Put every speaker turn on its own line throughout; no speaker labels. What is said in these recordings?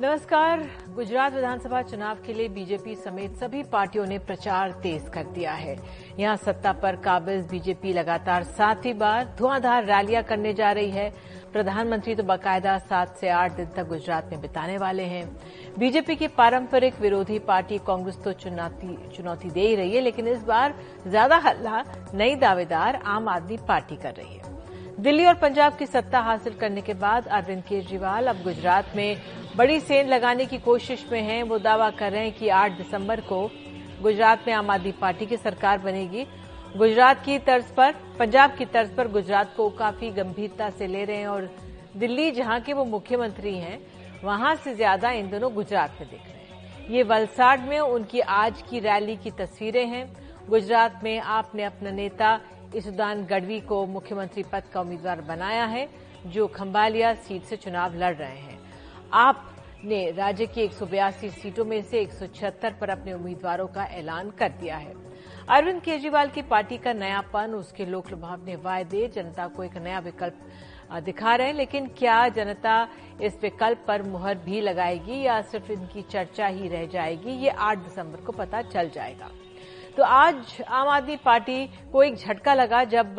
नमस्कार। गुजरात विधानसभा चुनाव के लिए बीजेपी समेत सभी पार्टियों ने प्रचार तेज कर दिया है। यहाँ सत्ता पर काबिज बीजेपी लगातार सातवीं बार धुआंधार रैलियाँ करने जा रही है। प्रधानमंत्री तो बाकायदा सात से आठ दिन तक गुजरात में बिताने वाले हैं। बीजेपी की पारंपरिक विरोधी पार्टी कांग्रेस तो चुनौती चुनौती दे ही रही है, लेकिन इस बार ज़्यादा हल्ला नई दावेदार आम आदमी पार्टी कर रही है। दिल्ली और पंजाब की सत्ता हासिल करने के बाद अरविंद केजरीवाल अब गुजरात में बड़ी सेंध लगाने की कोशिश में हैं। वो दावा कर रहे हैं कि 8 दिसंबर को गुजरात में आम आदमी पार्टी की सरकार बनेगी। गुजरात की तर्ज पर, पंजाब की तर्ज पर गुजरात को काफ़ी गंभीरता से ले रहे हैं और दिल्ली, जहाँ के वो मुख्यमंत्री हैं, वहाँ से ज़्यादा इन दोनों गुजरात में दिख रहे हैं। ये वलसाड में उनकी आज की रैली की तस्वीरें हैं। गुजरात में आपने अपना नेता ईसुदान गढ़वी को मुख्यमंत्री पद का उम्मीदवार बनाया है, जो खंबालिया सीट से चुनाव लड़ रहे हैं। आपने राज्य की एक सौ बयासी सीटों में से एक सौ छिहत्तर पर अपने उम्मीदवारों का ऐलान कर दिया है। अरविंद केजरीवाल की पार्टी का नयापन, उसके लोक लुभावने वायदे, जनता को एक नया विकल्प दिखा रहे हैं, लेकिन क्या जनता इस विकल्प पर मुहर भी लगाएगी या सिर्फ़ इनकी चर्चा ही रह जाएगी? ये 8 दिसंबर को पता चल जाएगा। तो आज आम आदमी पार्टी को एक झटका लगा जब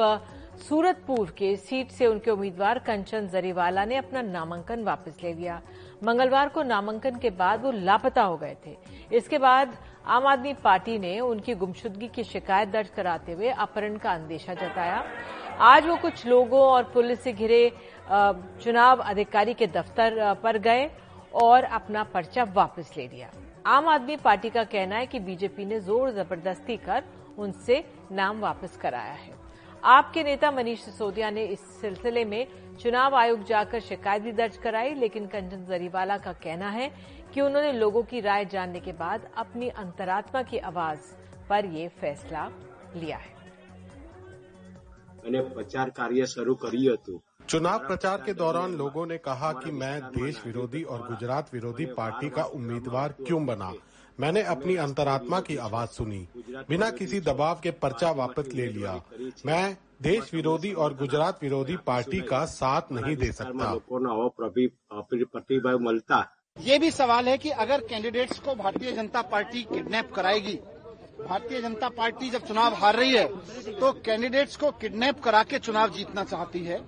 सूरतपुर के सीट से उनके उम्मीदवार कंचन जरीवाला ने अपना नामांकन वापस ले लिया। मंगलवार को नामांकन के बाद वो लापता हो गए थे। इसके बाद आम आदमी पार्टी ने उनकी गुमशुदगी की शिकायत दर्ज कराते हुए अपहरण का अंदेशा जताया। आज वो कुछ लोगों और पुलिस से घिरे चुनाव अधिकारी के दफ्तर पर गए और अपना पर्चा वापस ले लिया। आम आदमी पार्टी का कहना है कि बीजेपी ने ज़ोर ज़बरदस्ती कर उनसे नाम वापस कराया है। आपके नेता मनीष सिसोदिया ने इस सिलसिले में चुनाव आयोग जाकर शिकायत भी दर्ज कराई, लेकिन कंचन जरीवाला का कहना है कि उन्होंने लोगों की राय जानने के बाद अपनी अंतरात्मा की आवाज़ पर ये फैसला लिया है।
मैंने प्रचार कार्य शुरू करी
चुनाव प्रचार के दौरान लोगों ने कहा कि मैं देश विरोधी और गुजरात विरोधी पार्टी का उम्मीदवार क्यों बना? मैंने अपनी अंतरात्मा की आवाज़ सुनी। बिना किसी दबाव के पर्चा वापस ले लिया। मैं देश विरोधी और गुजरात विरोधी पार्टी का साथ नहीं दे सकता।
ये भी सवाल है कि अगर कैंडिडेट्स को भारतीय जनता पार्टी किडनैप कराएगी, भारतीय जनता पार्टी जब चुनाव हार रही है तो कैंडिडेट्स को किडनैप करा के चुनाव जीतना चाहती है।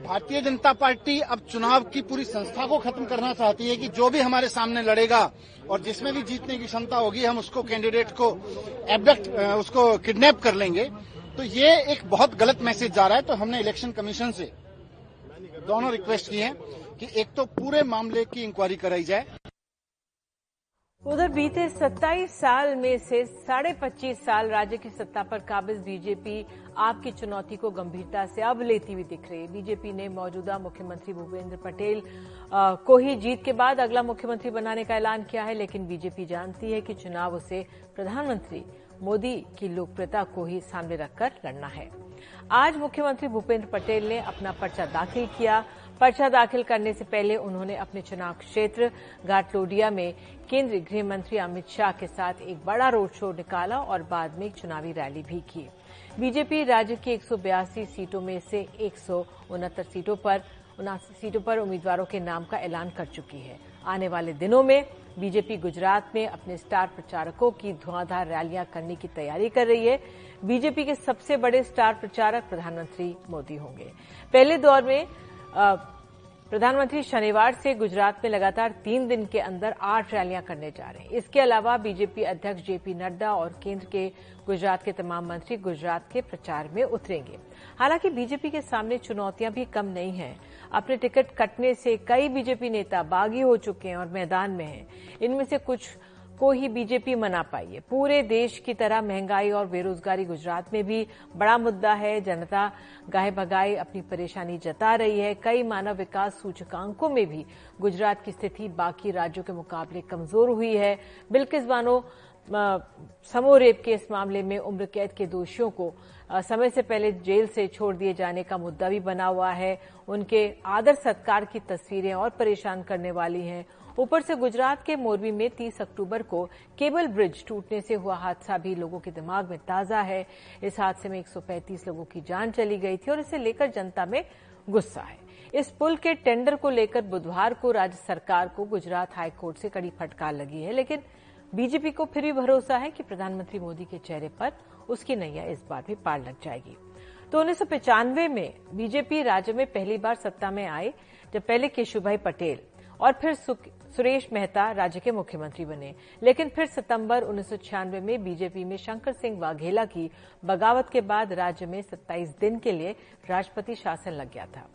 भारतीय जनता पार्टी अब चुनाव की पूरी संस्था को खत्म करना चाहती है कि जो भी हमारे सामने लड़ेगा और जिसमें भी जीतने की क्षमता होगी, हम उसको कैंडिडेट को एबडक्ट उसको किडनैप कर लेंगे। तो ये एक बहुत गलत मैसेज जा रहा है। तो हमने इलेक्शन कमीशन से दोनों रिक्वेस्ट की है कि एक तो पूरे मामले की इंक्वायरी कराई जाए।
उधर बीते 27 साल में से साढ़े पच्चीस साल राज्य की सत्ता पर काबिज बीजेपी आपकी चुनौती को गंभीरता से अब लेती हुई दिख रही है। बीजेपी ने मौजूदा मुख्यमंत्री भूपेंद्र पटेल को ही जीत के बाद अगला मुख्यमंत्री बनाने का ऐलान किया है, लेकिन बीजेपी जानती है कि चुनाव उसे प्रधानमंत्री मोदी की लोकप्रियता को ही सामने रखकर लड़ना है। आज मुख्यमंत्री भूपेंद्र पटेल ने अपना पर्चा दाखिल किया। पर्चा दाखिल करने से पहले उन्होंने अपने चुनाव क्षेत्र घाटलोडिया में केंद्रीय गृह मंत्री अमित शाह के साथ एक बड़ा रोड शो निकाला और बाद में एक चुनावी रैली भी की। बीजेपी राज्य की एक सौ बयासी सीटों में से एक सीटों पर, उनासी सीटों पर उम्मीदवारों के नाम का ऐलान कर चुकी है। आने वाले दिनों में बीजेपी गुजरात में अपने स्टार प्रचारकों की धुआंधार रैलियाँ करने की तैयारी कर रही है। बीजेपी के सबसे बड़े स्टार प्रचारक प्रधानमंत्री मोदी होंगे। पहले दौर में प्रधानमंत्री शनिवार से गुजरात में लगातार तीन दिन के अंदर आठ रैलियाँ करने जा रहे हैं। इसके अलावा बीजेपी अध्यक्ष जेपी नड्डा और केंद्र के गुजरात के तमाम मंत्री गुजरात के प्रचार में उतरेंगे। हालाँकि बीजेपी के सामने चुनौतियाँ भी कम नहीं हैं। अपने टिकट कटने से कई बीजेपी नेता बागी हो चुके हैं और मैदान में हैं। इनमें से कुछ को ही बीजेपी मना पाई है। पूरे देश की तरह महँगाई और बेरोजगारी गुजरात में भी बड़ा मुद्दा है। जनता गाहे भगाए अपनी परेशानी जता रही है। कई मानव विकास सूचकांकों में भी गुजरात की स्थिति बाकी राज्यों के मुकाबले कमज़ोर हुई है। बिल्किस बानो समूह रेप के इस मामले में उम्र कैद के दोषियों को समय से पहले जेल से छोड़ दिए जाने का मुद्दा भी बना हुआ है। उनके आदर सत्कार की तस्वीरें और परेशान करने वाली हैं। ऊपर से गुजरात के मोरबी में 30 अक्टूबर को केबल ब्रिज टूटने से हुआ हादसा भी लोगों के दिमाग में ताज़ा है। इस हादसे में 135 लोगों की जान चली गई थी और इसे लेकर जनता में गुस्सा है। इस पुल के टेंडर को लेकर बुधवार को राज्य सरकार को गुजरात हाईकोर्ट से कड़ी फटकार लगी है, लेकिन बीजेपी को फिर भी भरोसा है कि प्रधानमंत्री मोदी के चेहरे पर उसकी नैया इस बार भी पार लग जाएगी। तो उन्नीस में बीजेपी राज्य में पहली बार सत्ता में आए जब पहले केशुभाई पटेल और फिर सुरेश मेहता राज्य के मुख्यमंत्री बने। लेकिन फिर सितंबर उन्नीस सौ छियानवे में बीजेपी में शंकर सिंह वाघेला की बगावत के बाद राज्य में 27 दिन के लिए राष्ट्रपति शासन लग गया था।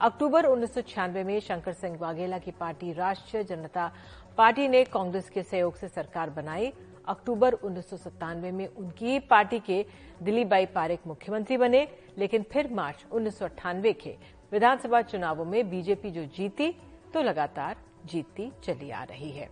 अक्टूबर उन्नीस सौ छियानवे में शंकर सिंह वाघेला की पार्टी राष्ट्रीय जनता पार्टी ने कांग्रेस के सहयोग से सरकार बनाई। अक्टूबर उन्नीस सौ सत्तानवे में उनकी पार्टी के दिलीप बाई पारेख मुख्यमंत्री बने। लेकिन फिर मार्च उन्नीस सौ अट्ठानवे के विधानसभा चुनावों में बीजेपी जो जीती तो लगातार जीतती चली आ रही है।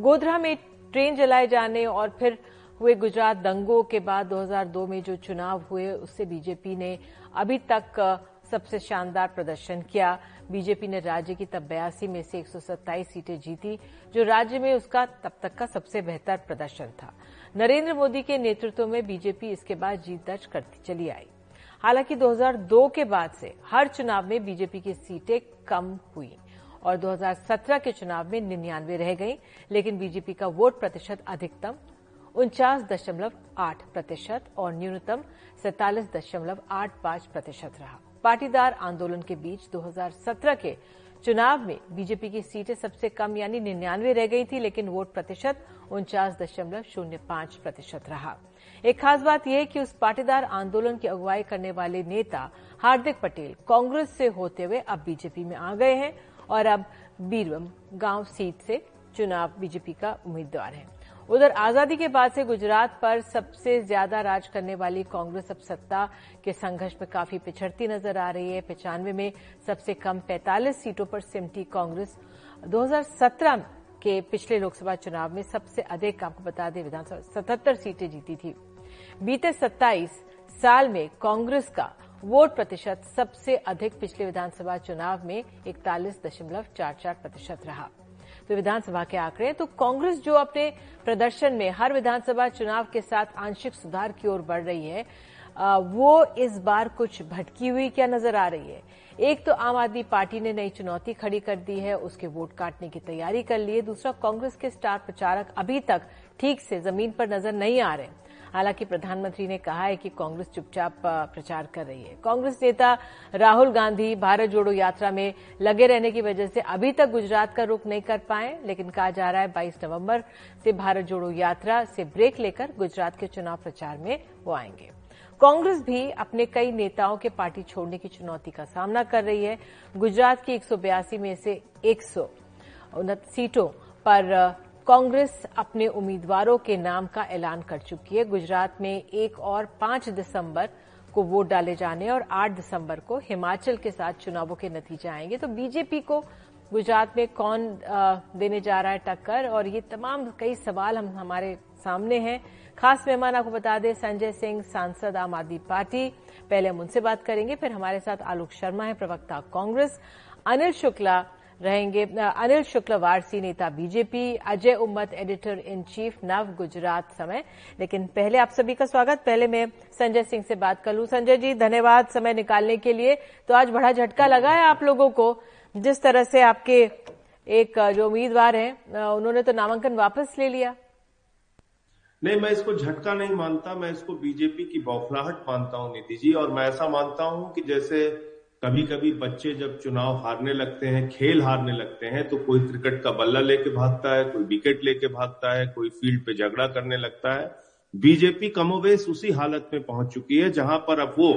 गोधरा में ट्रेन जलाए जाने और फिर हुए गुजरात दंगों के बाद 2002 में जो चुनाव हुए, उससे बीजेपी ने अभी तक सबसे शानदार प्रदर्शन किया। बीजेपी ने राज्य की तब बयासी में से 127 सीटें जीती, जो राज्य में उसका तब तक का सबसे बेहतर प्रदर्शन था। नरेंद्र मोदी के नेतृत्व में बीजेपी इसके बाद जीत दर्ज करती चली आई। हालाँकि 2002 के बाद से हर चुनाव में बीजेपी की सीटें कम हुई। और 2017 के चुनाव में निन्यानवे रह गई, लेकिन बीजेपी का वोट प्रतिशत अधिकतम उनचास दशमलव आठ प्रतिशत और न्यूनतम सैतालीस दशमलव आठ पाँच प्रतिशत रहा। पाटीदार आंदोलन के बीच 2017 के चुनाव में बीजेपी की सीटें सबसे कम यानी निन्यानवे रह गई थी, लेकिन वोट प्रतिशत उनचास दशमलव शून्य पाँच प्रतिशत रहा। एक खास बात यह कि उस पाटीदार आंदोलन की अगुवाई करने वाले नेता हार्दिक पटेल कांग्रेस से होते हुए अब बीजेपी में आ गए हैं और अब बीरवम गाँव सीट से चुनाव बीजेपी का उम्मीदवार है। उधर आज़ादी के बाद से गुजरात पर सबसे ज़्यादा राज करने वाली कांग्रेस अब सत्ता के संघर्ष में काफ़ी पिछड़ती नज़र आ रही है। पिचानवे में सबसे कम 45 सीटों पर सिमटी कांग्रेस। 2017 के पिछले लोकसभा चुनाव में सबसे अधिक आपको बता दें, विधानसभा सतहत्तर सीटें जीती थी। बीते 27 साल में कांग्रेस का वोट प्रतिशत सबसे अधिक पिछले विधानसभा चुनाव में इकतालीस दशमलव चार चार प्रतिशत रहा। तो विधानसभा के आंकड़े तो कांग्रेस जो अपने प्रदर्शन में हर विधानसभा चुनाव के साथ आंशिक सुधार की ओर बढ़ रही है वो इस बार कुछ भटकी हुई क्या नज़र आ रही है? एक तो आम आदमी पार्टी ने नई चुनौती खड़ी कर दी है, उसके वोट काटने की तैयारी कर ली है, दूसरा कांग्रेस के स्टार प्रचारक अभी तक ठीक से ज़मीन पर नज़र नहीं आ रहे। हालाँकि प्रधानमंत्री ने कहा है कि कांग्रेस चुपचाप प्रचार कर रही है। कांग्रेस नेता राहुल गांधी भारत जोड़ो यात्रा में लगे रहने की वजह से अभी तक गुजरात का रुख नहीं कर पाए, लेकिन कहा जा रहा है 22 नवंबर से भारत जोड़ो यात्रा से ब्रेक लेकर गुजरात के चुनाव प्रचार में वो आएँगे। कांग्रेस भी अपने कई नेताओं के पार्टी छोड़ने की चुनौती का सामना कर रही है। गुजरात की एक सौ बयासी में से एक सीटों पर कांग्रेस अपने उम्मीदवारों के नाम का ऐलान कर चुकी है। गुजरात में एक और पाँच दिसंबर को वोट डाले जाने और आठ दिसंबर को हिमाचल के साथ चुनावों के नतीजे आएँगे। तो बीजेपी को गुजरात में कौन देने जा रहा है टक्कर? और ये तमाम कई सवाल हम, हमारे सामने हैं। खास मेहमान आपको बता दें, संजय सिंह, सांसद आम आदमी पार्टी। पहले हम उनसे बात करेंगे, फिर हमारे साथ आलोक शर्मा है, प्रवक्ता कांग्रेस। अनिल शुक्ला रहेंगे। अनिल शुक्ल वारसी नेता बीजेपी, अजय उम्मत, एडिटर इन चीफ, नव गुजरात समय। लेकिन पहले आप सभी का स्वागत। पहले मैं संजय सिंह से बात कर लूँ। संजय जी, धन्यवाद समय निकालने के लिए। तो आज बड़ा झटका लगा है आप लोगों को, जिस तरह से आपके एक, जो उम्मीदवार हैं उन्होंने तो नामांकन वापस ले लिया।
नहीं, मैं इसको झटका नहीं मानता। मैं इसको बीजेपी की बौखलाहट मानता हूँ नीति जी। और मैं ऐसा मानता हूँ कि जैसे कभी कभी बच्चे जब चुनाव हारने लगते हैं, खेल हारने लगते हैं तो कोई क्रिकेट का बल्ला लेके भागता है, कोई विकेट लेके भागता है, कोई फ़ील्ड पे झगड़ा करने लगता है। बीजेपी कमोवेश उसी हालत में पहुँच चुकी है, जहाँ पर अब वो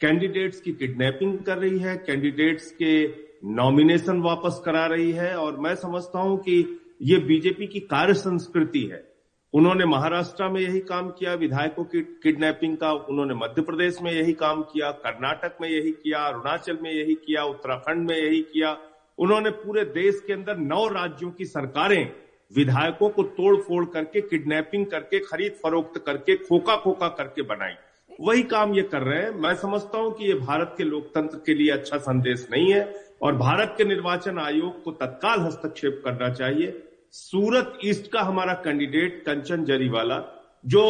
कैंडिडेट्स की किडनैपिंग कर रही है, कैंडिडेट्स के नॉमिनेशन वापस करा रही है, और मैं समझता हूँ कि ये बीजेपी की कार्य संस्कृति है। उन्होंने महाराष्ट्र में यही काम किया, विधायकों की किडनैपिंग का उन्होंने मध्य प्रदेश में यही काम किया, कर्नाटक में यही किया, अरुणाचल में यही किया, उत्तराखंड में यही किया। उन्होंने पूरे देश के अंदर नौ राज्यों की सरकारें विधायकों को तोड़ फोड़ करके, किडनैपिंग करके, खरीद फरोख्त करके खोका खोका करके बनाई। वही काम ये कर रहे हैं। मैं समझता हूँ कि ये भारत के लोकतंत्र के लिए अच्छा संदेश नहीं है और भारत के निर्वाचन आयोग को तत्काल हस्तक्षेप करना चाहिए। सूरत ईस्ट का हमारा कैंडिडेट कंचन जरीवाला जो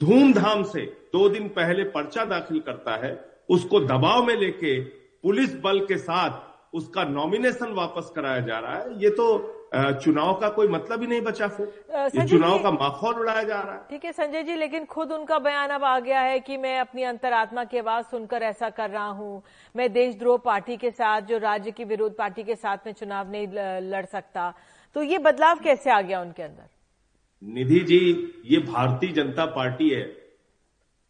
धूमधाम से दो दिन पहले पर्चा दाखिल करता है उसको दबाव में लेके पुलिस बल के साथ उसका नॉमिनेशन वापस कराया जा रहा है। ये तो चुनाव का कोई मतलब ही नहीं बचा फिर। ये चुनाव का माहौल उड़ाया जा रहा है।
ठीक है संजय जी लेकिन खुद उनका बयान अब आ गया है कि मैं अपनी अंतरात्मा की आवाज़ सुनकर ऐसा कर रहा हूँ। मैं देशद्रोह पार्टी के साथ जो राज्य की विरोध पार्टी के साथ में चुनाव नहीं लड़ सकता। तो ये बदलाव कैसे आ गया उनके अंदर?
निधि जी, ये भारतीय जनता पार्टी है।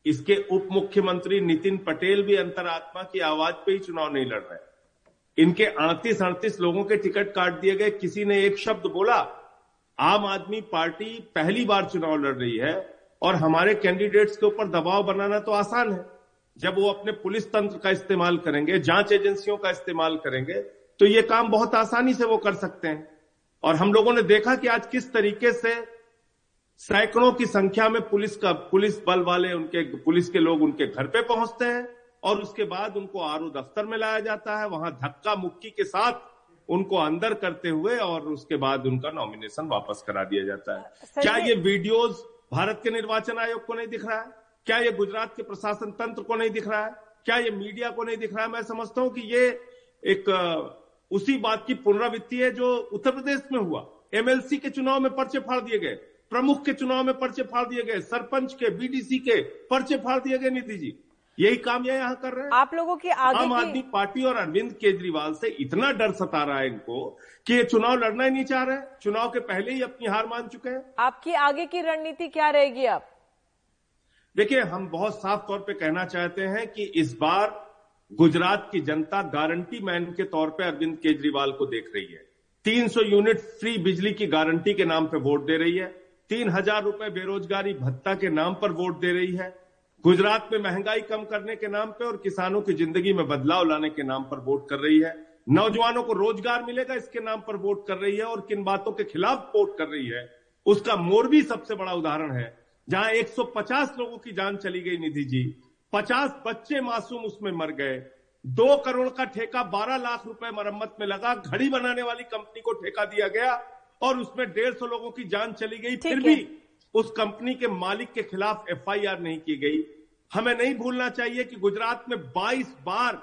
इसके उप मुख्यमंत्री नितिन पटेल भी अंतरात्मा की आवाज़ पे ही चुनाव नहीं लड़ रहे। इनके अड़तीस अड़तीस लोगों के टिकट काट दिए गए। किसी ने एक शब्द बोला, आम आदमी पार्टी पहली बार चुनाव लड़ रही है और हमारे कैंडिडेट्स के ऊपर दबाव बनाना तो आसान है। जब वो अपने पुलिस तंत्र का इस्तेमाल करेंगे, जाँच एजेंसियों का इस्तेमाल करेंगे तो ये काम बहुत आसानी से वो कर सकते हैं। और हम लोगों ने देखा कि आज किस तरीके से सैकड़ों की संख्या में पुलिस का पुलिस बल वाले उनके पुलिस के लोग उनके घर पे पहुँचते हैं और उसके बाद उनको आर दफ्तर में लाया जाता है। वहाँ धक्का मुक्की के साथ उनको अंदर करते हुए और उसके बाद उनका नॉमिनेशन वापस करा दिया जाता है। क्या ये वीडियोस भारत के निर्वाचन आयोग को नहीं दिख रहा है? क्या ये गुजरात के प्रशासन तंत्र को नहीं दिख रहा है? क्या ये मीडिया को नहीं दिख रहा है? मैं समझता हूँ कि ये एक उसी बात की पुनरावृत्ति है जो उत्तर प्रदेश में हुआ। एमएलसी के चुनाव में पर्चे फाड़ दिए गए। प्रमुख के चुनाव में पर्चे फाड़ दिए गए। सरपंच के बीडीसी के पर्चे फाड़ दिए गए नीति जी। यही काम ये यहाँ कर रहे हैं।
आप लोगों की आगे
आम आदमी पार्टी और अरविंद केजरीवाल से इतना डर सता रहा है इनको कि ये चुनाव लड़ना ही नहीं चाह रहे। चुनाव के पहले ही अपनी हार मान चुके हैं।
आपकी आगे की रणनीति क्या रहेगी आप
देखिए हम बहुत साफ़ तौर पे कहना चाहते हैं कि इस बार गुजरात की जनता गारंटी मैन के तौर पे अरविंद केजरीवाल को देख रही है। 300 यूनिट फ्री बिजली की गारंटी के नाम पे वोट दे रही है। तीन हज़ार रुपए बेरोजगारी भत्ता के नाम पर वोट दे रही है। गुजरात में महँगाई कम करने के नाम पे और किसानों की ज़िंदगी में बदलाव लाने के नाम पर वोट कर रही है। नौजवानों को रोज़गार मिलेगा, इसके नाम पर वोट कर रही है और किन बातों के खिलाफ वोट कर रही है, उसका मोरबी सबसे बड़ा उदाहरण है, जहाँ 150 लोगों की जान चली गई निधि जी। 50 बच्चे मासूम उसमें मर गए। दो करोड़ का ठेका 12 लाख रुपए मरम्मत में लगा घड़ी बनाने वाली कंपनी को ठेका दिया गया और उसमें डेढ़ सौ लोगों की जान चली गई। फिर भी उस कंपनी के मालिक के खिलाफ एफआईआर नहीं की गई। हमें नहीं भूलना चाहिए कि गुजरात में 22 बार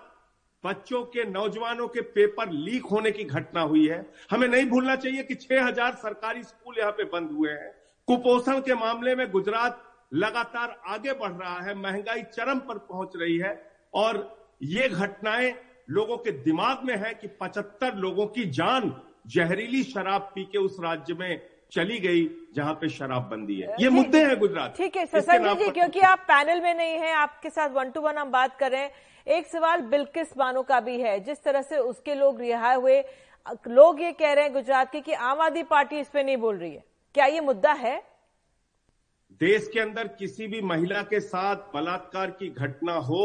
बच्चों के नौजवानों के पेपर लीक होने की घटना हुई है। हमें नहीं भूलना चाहिए कि 6000 सरकारी स्कूल यहाँ पे बंद हुए हैं। कुपोषण के मामले में गुजरात लगातार आगे बढ़ रहा है महँगाई चरम पर पहुँच रही है और ये घटनाएँ लोगों के दिमाग में है कि 75 लोगों की जान जहरीली शराब पी के उस राज्य में चली गई जहाँ पे शराबबंदी है। ये मुद्दे हैं गुजरात
ठीक है ससंग जी क्योंकि आप पैनल में नहीं हैं आपके साथ वन टू वन हम बात कर रहे हैं। एक सवाल बिल्किस बानो का भी है जिस तरह से उसके लोग रिहा हुए लोग ये कह रहे हैं गुजरात के कि आम आदमी पार्टी इस पे नहीं बोल रही है। क्या ये मुद्दा है?
देश के अंदर किसी भी महिला के साथ बलात्कार की घटना हो,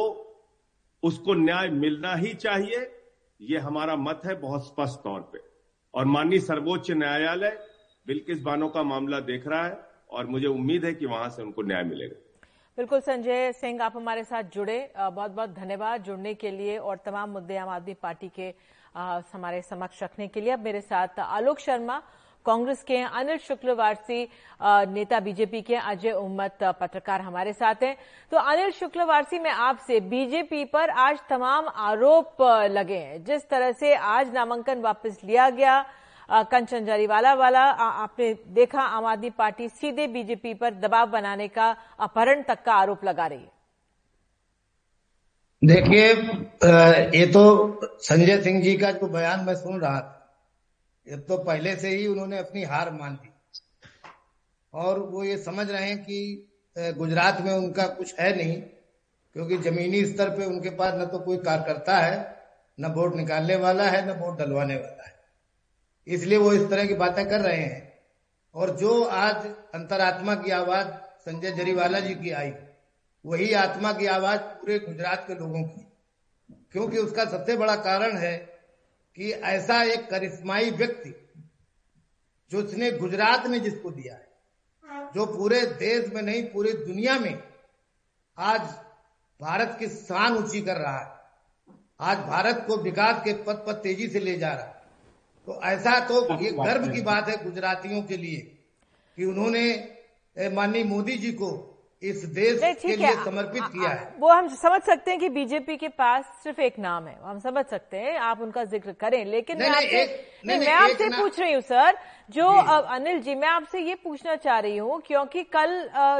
उसको न्याय मिलना ही चाहिए। ये हमारा मत है बहुत स्पष्ट तौर पे। और माननीय सर्वोच्च न्यायालय बिल्किस बानो का मामला देख रहा है और मुझे उम्मीद है कि वहाँ से उनको न्याय मिलेगा।
बिल्कुल, संजय सिंह, आप हमारे साथ जुड़े। बहुत बहुत धन्यवाद जुड़ने के लिए और तमाम मुद्दे आम आदमी पार्टी के हमारे समक्ष रखने के लिए। अब मेरे साथ आलोक शर्मा कांग्रेस के अनिल शुक्लवारसी नेता बीजेपी के अजय उम्मत पत्रकार हमारे साथ हैं। तो अनिल शुक्लवारसी में आपसे बीजेपी पर आज तमाम आरोप लगे हैं। जिस तरह से आज नामांकन वापस लिया गया कंचन जरीवाला वाला आपने देखा आम आदमी पार्टी सीधे बीजेपी पर दबाव बनाने का अपहरण तक का आरोप लगा रही है।
देखिए ये तो संजय सिंह जी का जो बयान मैं सुन रहा था ये तो पहले से ही उन्होंने अपनी हार मान ली। और वो ये समझ रहे हैं कि गुजरात में उनका कुछ है नहीं, क्योंकि जमीनी स्तर पे उनके पास न तो कोई कार्यकर्ता है, न वोट निकालने वाला है, न वोट डलवाने वाला है। इसलिए वो इस तरह की बातें कर रहे हैं। और जो आज अंतरात्मा की आवाज़ संजय जरीवाला जी की आई, वही आत्मा की आवाज़ पूरे गुजरात के लोगों की। क्योंकि उसका सबसे बड़ा कारण है कि ऐसा एक करिश्माई व्यक्ति जो उसने गुजरात में जिसको दिया है जो पूरे देश में नहीं पूरी दुनिया में आज भारत की शान ऊँची कर रहा है आज भारत को विकास के पथ पर तेज़ी से ले जा रहा है। तो ऐसा तो ये गर्व की बात है गुजरातियों के लिए कि उन्होंने माननीय मोदी जी को इस देश के लिए समर्पित किया है।
वो हम समझ सकते हैं कि बीजेपी के पास सिर्फ़ एक नाम है हम समझ सकते हैं आप उनका ज़िक्र करें लेकिन
नहीं,
मैं
नहीं,
आपसे नहीं,
नहीं,
मैं आपसे पूछ रही हूँ सर जो
जी।
अनिल जी मैं आपसे ये पूछना चाह रही हूँ क्योंकि कल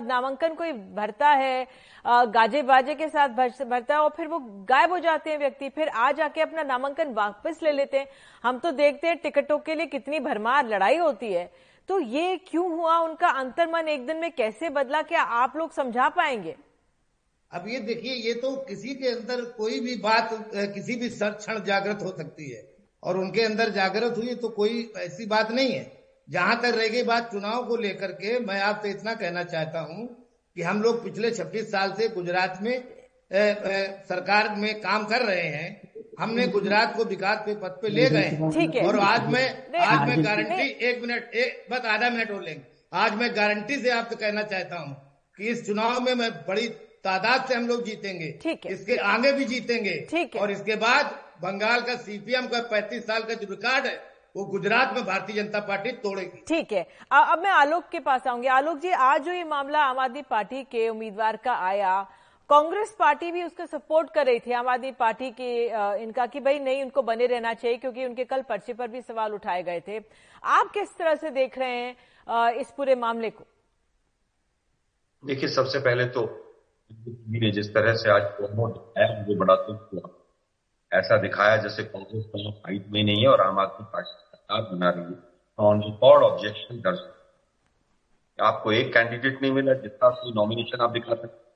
नामांकन कोई भरता है गाजे बाजे के साथ भरता है और फिर वो गायब हो जाते हैं व्यक्ति फिर आ जाके अपना नामांकन वापस ले लेते हैं। हम तो देखते हैं टिकटों के लिए कितनी भरमार लड़ाई होती है। तो ये क्यों हुआ? उनका अंतर्मन एक दिन में कैसे बदला? क्या आप लोग समझा पाएँगे?
अब ये देखिए ये तो किसी के अंदर कोई भी बात किसी भी क्षण जागृत हो सकती है। और उनके अंदर जागृत हुई तो कोई ऐसी बात नहीं है। जहाँ तक रह गई बात चुनाव को लेकर के मैं आपसे इतना कहना चाहता हूँ कि हम लोग पिछले 26 साल से गुजरात में अ, अ, सरकार में काम कर रहे हैं। हमने गुजरात को विकास के पथ पे ले गए
ठीक है।
और आज मैं आज मैं गारंटी एक मिनट एक बस आधा मिनट और लेंगे। आज मैं गारंटी से आपसे कहना चाहता हूँ कि इस चुनाव में मैं बड़ी तादाद से हम लोग जीतेंगे।
ठीक है।
इसके आगे भी जीतेंगे।
ठीक है।
और इसके बाद बंगाल का सीपीएम का 35 साल का जो रिकॉर्ड है वो गुजरात में भारतीय जनता पार्टी तोड़ेगी।
ठीक है। अब मैं आलोक के पास आऊँगी। आलोक जी आज जो ये मामला आम आदमी पार्टी के उम्मीदवार का आया कांग्रेस पार्टी भी उसको सपोर्ट कर रही थी, आम आदमी पार्टी के इनका कि भाई नहीं, उनको बने रहना चाहिए क्योंकि उनके कल पर्चे पर भी सवाल उठाए गए थे। आप किस तरह से देख रहे हैं इस पूरे मामले को?
देखिए, सबसे पहले तो जिस तरह से आज प्रमोट दिखाया मुझे बड़ा दुख हुआ। ऐसा दिखाया जैसे कांग्रेस फाइट में नहीं है और आम आदमी पार्टी सरकार बना रही है। ऑन रिकॉर्ड ऑब्जेक्शन दर्ज। आपको एक कैंडिडेट नहीं मिला, जितना नॉमिनेशन आप दिखा सकते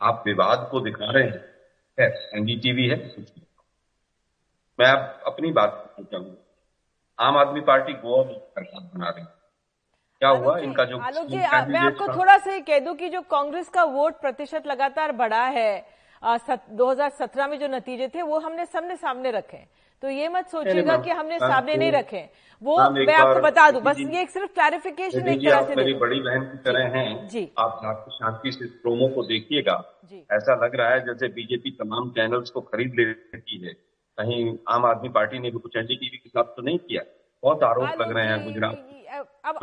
आप विवाद को दिखा रहे हैं। एनडीटीवी है मैं आप अपनी बात चाहूँगा। आम आदमी पार्टी गोवा में सरकार बना रही है। क्या हुआ? इनका जो
आलोक जी मैं आपको थोड़ा सा ये कह दूँ कि जो कांग्रेस का वोट प्रतिशत लगातार बढ़ा है 2017 में जो नतीजे थे वो हमने सबने सामने रखे। तो ये मत सोचिएगा कि हमने सामने नहीं रखे। वो मैं आपको बता दूँ बस ये एक सिर्फ़ क्लैरिफिकेशन एक तरह से
मेरी बड़ी बहन की तरह हैं।
जी।
आप शांति से प्रोमो को देखिएगा। ऐसा लग रहा है जैसे बीजेपी तमाम चैनल्स को खरीद लेती है। कहीं आम आदमी पार्टी ने भी कुछ एनडीटीवी के साथ तो नहीं किया? बहुत आरोप लग रहे हैं गुजरात
अब आप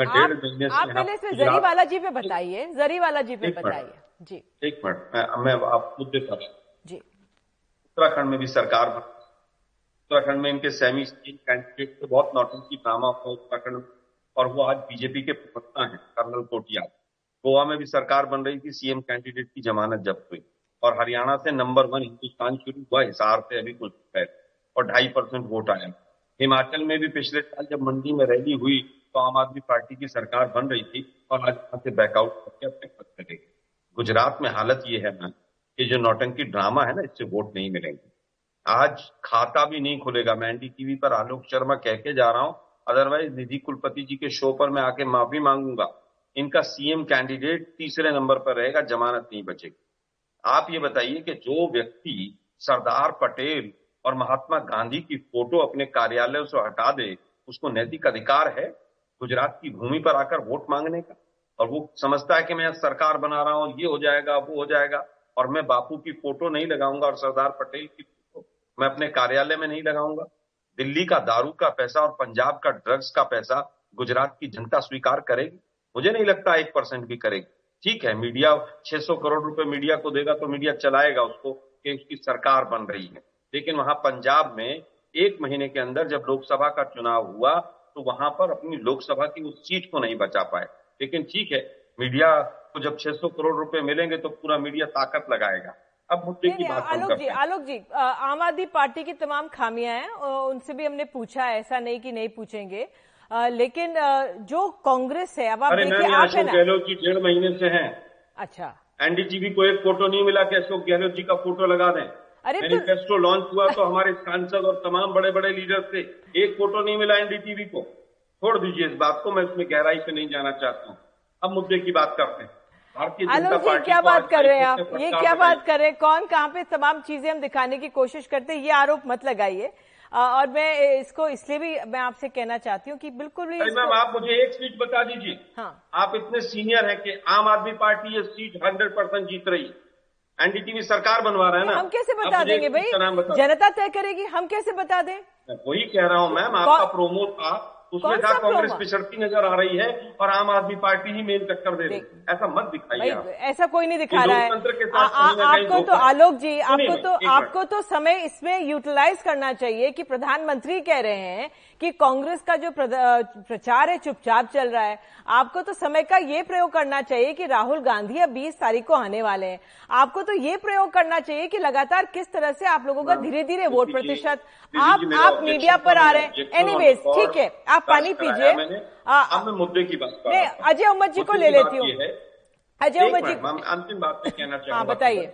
आप पहले से जरीवाला जी पे बताइए जरीवाला जी पे बताइए। जी।
एक मिनट मैं मैं आप मुद्दे पर
जी।
उत्तराखंड में भी सरकार बन उत्तराखंड में इनके सेमी स्टील कैंडिडेट से बहुत नौटंकी ड्रामा हुआ उत्तराखंड और वो आज बीजेपी के प्रवक्ता हैं कर्नल कोटिया गोवा में भी सरकार बन रही थी सीएम कैंडिडेट की जमानत जब्त हुई। और हरियाणा से नंबर वन हिंदुस्तान शुरू हुआ हिसार से अभी कुछ पहले। और ढाई परसेंट वोट आया। हिमाचल में भी पिछले साल जब मंडी में रैली हुई तो आम आदमी पार्टी की सरकार बन रही थी। और आज वहाँ से बैकआउट करके अपने पद गई गुजरात में हालत ये है ना कि जो नौटंकी ड्रामा है ना, इससे वोट नहीं मिलेंगे। आज खाता भी नहीं खुलेगा। मैं एनडीटीवी पर आलोक शर्मा कह के जा रहा हूँ अदरवाइज़ निधि कुलपति जी के शो पर मैं आके माफ़ी मांगूँगा। इनका सीएम कैंडिडेट तीसरे नंबर पर रहेगा, जमानत नहीं बचेगी। आप ये बताइए कि जो व्यक्ति सरदार पटेल और महात्मा गांधी की फ़ोटो अपने कार्यालय से हटा दे, उसको नैतिक अधिकार है गुजरात की भूमि पर आकर वोट मांगने का? और वो समझता है कि मैं सरकार बना रहा हूँ, ये हो जाएगा, वो हो जाएगा, और मैं बापू की फ़ोटो नहीं लगाऊँगा और सरदार पटेल की फ़ोटो मैं अपने कार्यालय में नहीं लगाऊँगा। दिल्ली का दारू का पैसा और पंजाब का ड्रग्स का पैसा गुजरात की जनता स्वीकार करेगी। मुझे नहीं लगता एक परसेंट भी करेगी। ठीक है, मीडिया 600 करोड़ रुपए मीडिया को देगा तो मीडिया चलाएगा उसको कि उसकी सरकार बन रही है। लेकिन वहाँ पंजाब में एक महीने के अंदर जब लोकसभा का चुनाव हुआ तो वहाँ पर अपनी लोकसभा की उस सीट को नहीं बचा पाए। लेकिन ठीक है मीडिया को जब 600 करोड़ रुपए मिलेंगे तो पूरा मीडिया ताकत लगाएगा। अब मुद्दे की बात
आलोक जी आलोक जी आम आदमी पार्टी की तमाम खामियाँ हैं उनसे भी हमने पूछा है ऐसा नहीं कि नहीं पूछेंगे। लेकिन जो कांग्रेस है अब आप देखिए आप है
अशोक
ना?
गहलोत जी डेढ़ महीने से हैं।
अच्छा।
एनडीटीवी को एक फ़ोटो नहीं मिला कि अशोक गहलोत जी का फ़ोटो लगा दें।
अरे तो-
लॉन्च हुआ तो हमारे सांसद और तमाम बड़े बड़े लीडर से एक फ़ोटो नहीं मिला एनडीटीवी को। छोड़ दीजिए इस बात को मैं इसमें गहराई से नहीं जाना चाहता हूँ। अब मुद्दे की बात करते हैं। भारतीय जनता
आलोक जी
पार्टी
क्या बात कर रहे हैं आप? ये क्या बात कर रहे हैं? कौन कहाँ पे तमाम चीज़ें हम दिखाने की कोशिश करते हैं? ये आरोप मत लगाइए। और मैं इसको इसलिए भी मैं आपसे कहना चाहती हूँ कि बिल्कुल भी
मैम आप मुझे एक सीट बता दीजिए।
हाँ।
आप इतने सीनियर हैं कि आम आदमी पार्टी ये सीट हंड्रेड परसेंट जीत रही है। एनडीटीवी सरकार बनवा रहा है ना।
हम कैसे बता देंगे भाई? जनता तय करेगी हम कैसे बता दें?
मैं वही कह रहा हूँ मैम आपका प्रोमो था। उसमें जहाँ कांग्रेस पिछड़ती नज़र आ रही है और आम आदमी पार्टी ही मेन टक्कर दे रही है। ऐसा मत दिखाइए
ऐसा कोई नहीं दिखा रहा है। आ, आ, आपको तो आलोक जी आपको तो आपको तो समय इसमें यूटिलाइज करना चाहिए कि प्रधानमंत्री कह रहे हैं कि कांग्रेस का जो प्रचार है चुपचाप चल रहा है आपको तो समय का ये प्रयोग करना चाहिए कि राहुल गांधी अब बीस तारीख को आने वाले हैं। आपको तो ये प्रयोग करना चाहिए कि लगातार किस तरह से आप लोगों का धीरे धीरे वोट प्रतिशत आप आप मीडिया पर आ रहे हैं। एनीवेज ठीक है आप पानी पीजिए।
मुद्दे की बात
अजय उम्मद जी को ले लेती हूँ।
अजय उम्मद जी अंतिम बात मैं कहना चाहूँगा हाँ,
बताइए।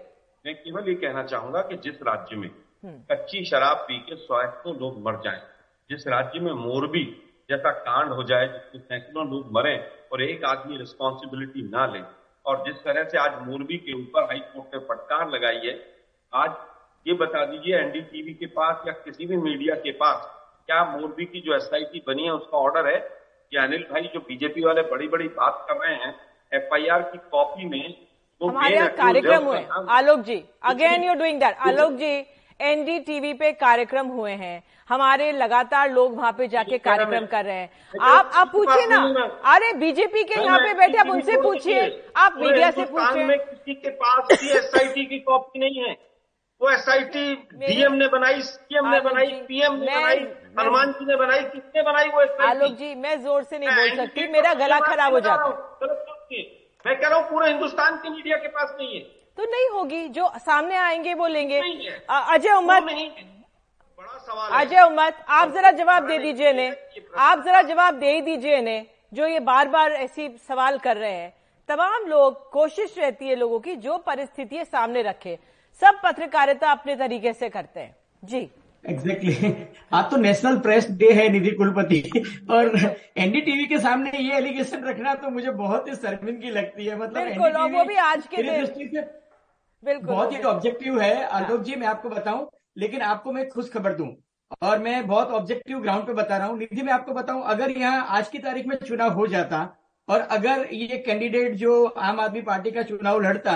मैं केवल ये कहना चाहूँगा कि जिस राज्य में हम्म। कच्ची शराब पी के सौ लोग मर जाएँ जिस राज्य में मोरबी जैसा कांड हो जाए जिसमें सैकड़ों लोग मरे और एक आदमी रिस्पॉन्सिबिलिटी ना ले और जिस तरह से आज मोरबी के ऊपर हाईकोर्ट ने फटकार लगाई है आज ये बता दीजिए एनडीटीवी के पास या किसी भी मीडिया के पास क्या मोरबी की जो एस बनी है उसका ऑर्डर है कि अनिल भाई जो बीजेपी वाले बड़ी बड़ी बात कर रहे हैं एफआईआर की कॉपी में
हमारे कार्यक्रम हुए। Alok ji again you doing that Alok ji NDTV पे कार्यक्रम हुए हैं। हमारे लगातार लोग वहाँ पे जाके कार्यक्रम कर रहे हैं। आप आप पूछिए ना। अरे बीजेपी के यहाँ पे बैठे आप उनसे पूछिए। आप मीडिया से पूछिए।
किसी के पास एसआईटी की कॉपी नहीं है। वो एसआईटी डीएम ने बनाई सीएम ने बनाई पीएम ने बनाई हनुमान जी ने बनाई किसने बनाई वो
आलोक जी मैं ज़ोर से नहीं बोल सकती। मेरा गला खराब हो जाता
मैं कह रहा हूँ पूरे हिंदुस्तान की मीडिया के पास नहीं है।
तो नहीं होगी। जो सामने आएँगे वो लेंगे। अजय उमर अजय उमर आप जरा जवाब दे दीजिए इन्हें। आप जरा जवाब दे ही दीजिए इन्हें जो ये बार बार ऐसी सवाल कर रहे हैं। तमाम लोग कोशिश रहती है लोगों की जो परिस्थिति सामने रखे। सब पत्रकारिता अपने तरीके से करते हैं। जी।
Exactly exactly. आज तो नेशनल प्रेस डे है निधि कुलपति। और एनडीटीवी के सामने ये एलिगेशन रखना तो मुझे बहुत ही शर्मिंदगी लगती है।
मतलब वो भी आज के दृष्टि से
बिल्कुल बहुत ही ऑब्जेक्टिव है। आलोक जी मैं आपको बताऊँ लेकिन आपको मैं खुश खबर दूँ और मैं बहुत ऑब्जेक्टिव ग्राउंड पे बता रहा हूँ। निधि मैं आपको बताऊँ अगर यहाँ आज की तारीख में चुनाव हो जाता और अगर ये कैंडिडेट जो आम आदमी पार्टी का चुनाव लड़ता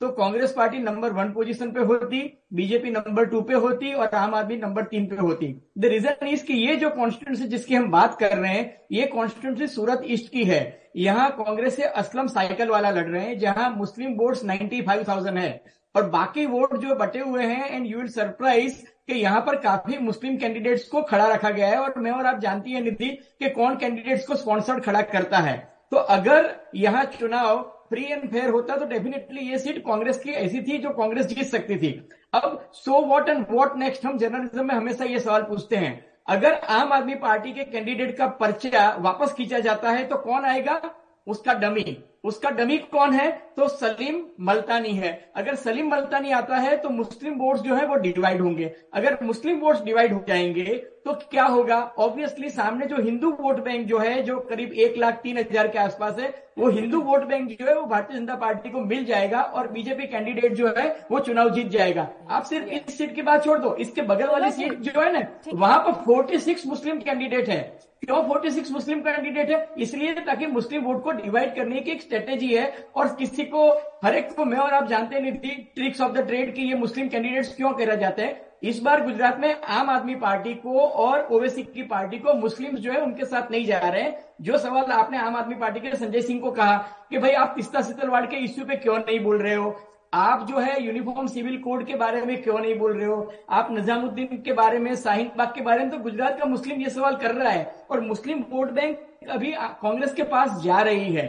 तो Congress party number one position पे होती बीजेपी नंबर टू पे होती और आम आदमी नंबर तीन पे होती। द रीजन इज़ कि ये जो कॉन्स्टिट्यूंसी जिसकी हम बात कर रहे हैं ये कॉन्स्टिट्यूंसी सूरत ईस्ट की है। यहाँ कांग्रेस से असलम साइकिल वाला लड़ रहे हैं जहाँ मुस्लिम वोट्स 95,000 है। और बाकी वोट जो बटे हुए हैं एंड यू विल सरप्राइज़ कि यहाँ पर काफ़ी मुस्लिम कैंडिडेट्स को खड़ा रखा गया है। और मैं और आप जानती है निधि कि कौन कैंडिडेट्स को स्पॉन्सर्ड खड़ा करता है। तो अगर यहाँ चुनाव फ्री एंड फेयर होता तो डेफिनेटली ये सीट कांग्रेस की ऐसी थी जो कांग्रेस जीत सकती थी। अब so what and what next हम जर्नलिज्म में हमेशा ये सवाल पूछते हैं। अगर आम आदमी पार्टी के कैंडिडेट का पर्चा वापस खींचा जाता है तो कौन आएगा? उसका डमी उसका डमी कौन है? तो सलीम मल्तानी है। अगर सलीम मल्तानी आता है तो मुस्लिम वोट्स जो है वो डिवाइड होंगे। अगर मुस्लिम वोट्स डिवाइड हो जाएँगे तो क्या होगा? ऑब्वियसली सामने जो हिंदू वोट बैंक जो है जो करीब एक लाख तीन हज़ार के आसपास है वो हिंदू वोट बैंक जो है वो भारतीय जनता पार्टी को मिल जाएगा और बीजेपी कैंडिडेट जो है वो चुनाव जीत जाएगा। आप सिर्फ़ इस सीट की बात छोड़ दो। इसके बगल वाली सीट जो है ना वहाँ पर फोर्टी सिक्स मुस्लिम कैंडिडेट है। क्यों 46 मुस्लिम कैंडिडेट है, इसलिए ताकि मुस्लिम वोट को डिवाइड करने की एक स्ट्रेटेजी है, और किसी को, हर एक को, मैं और आप जानते नहीं थी ट्रिक्स ऑफ़ द ट्रेड की ये मुस्लिम कैंडिडेट्स क्यों करा जाते हैं। इस बार गुजरात में आम आदमी पार्टी को और ओवेसी की पार्टी को मुस्लिम जो है उनके साथ नहीं जा रहे हैं। जो सवाल आपने आम आदमी पार्टी के संजय सिंह को कहा कि भाई आप तिस्ता सितलवाड़ के इश्यू पे क्यों नहीं बोल रहे हो? आप जो है यूनिफॉर्म सिविल कोड के बारे में क्यों नहीं बोल रहे हो? आप निजामुद्दीन के बारे में शाहीन बाग के बारे में तो गुजरात का मुस्लिम ये सवाल कर रहा है और मुस्लिम वोट बैंक अभी कांग्रेस के पास जा रही है।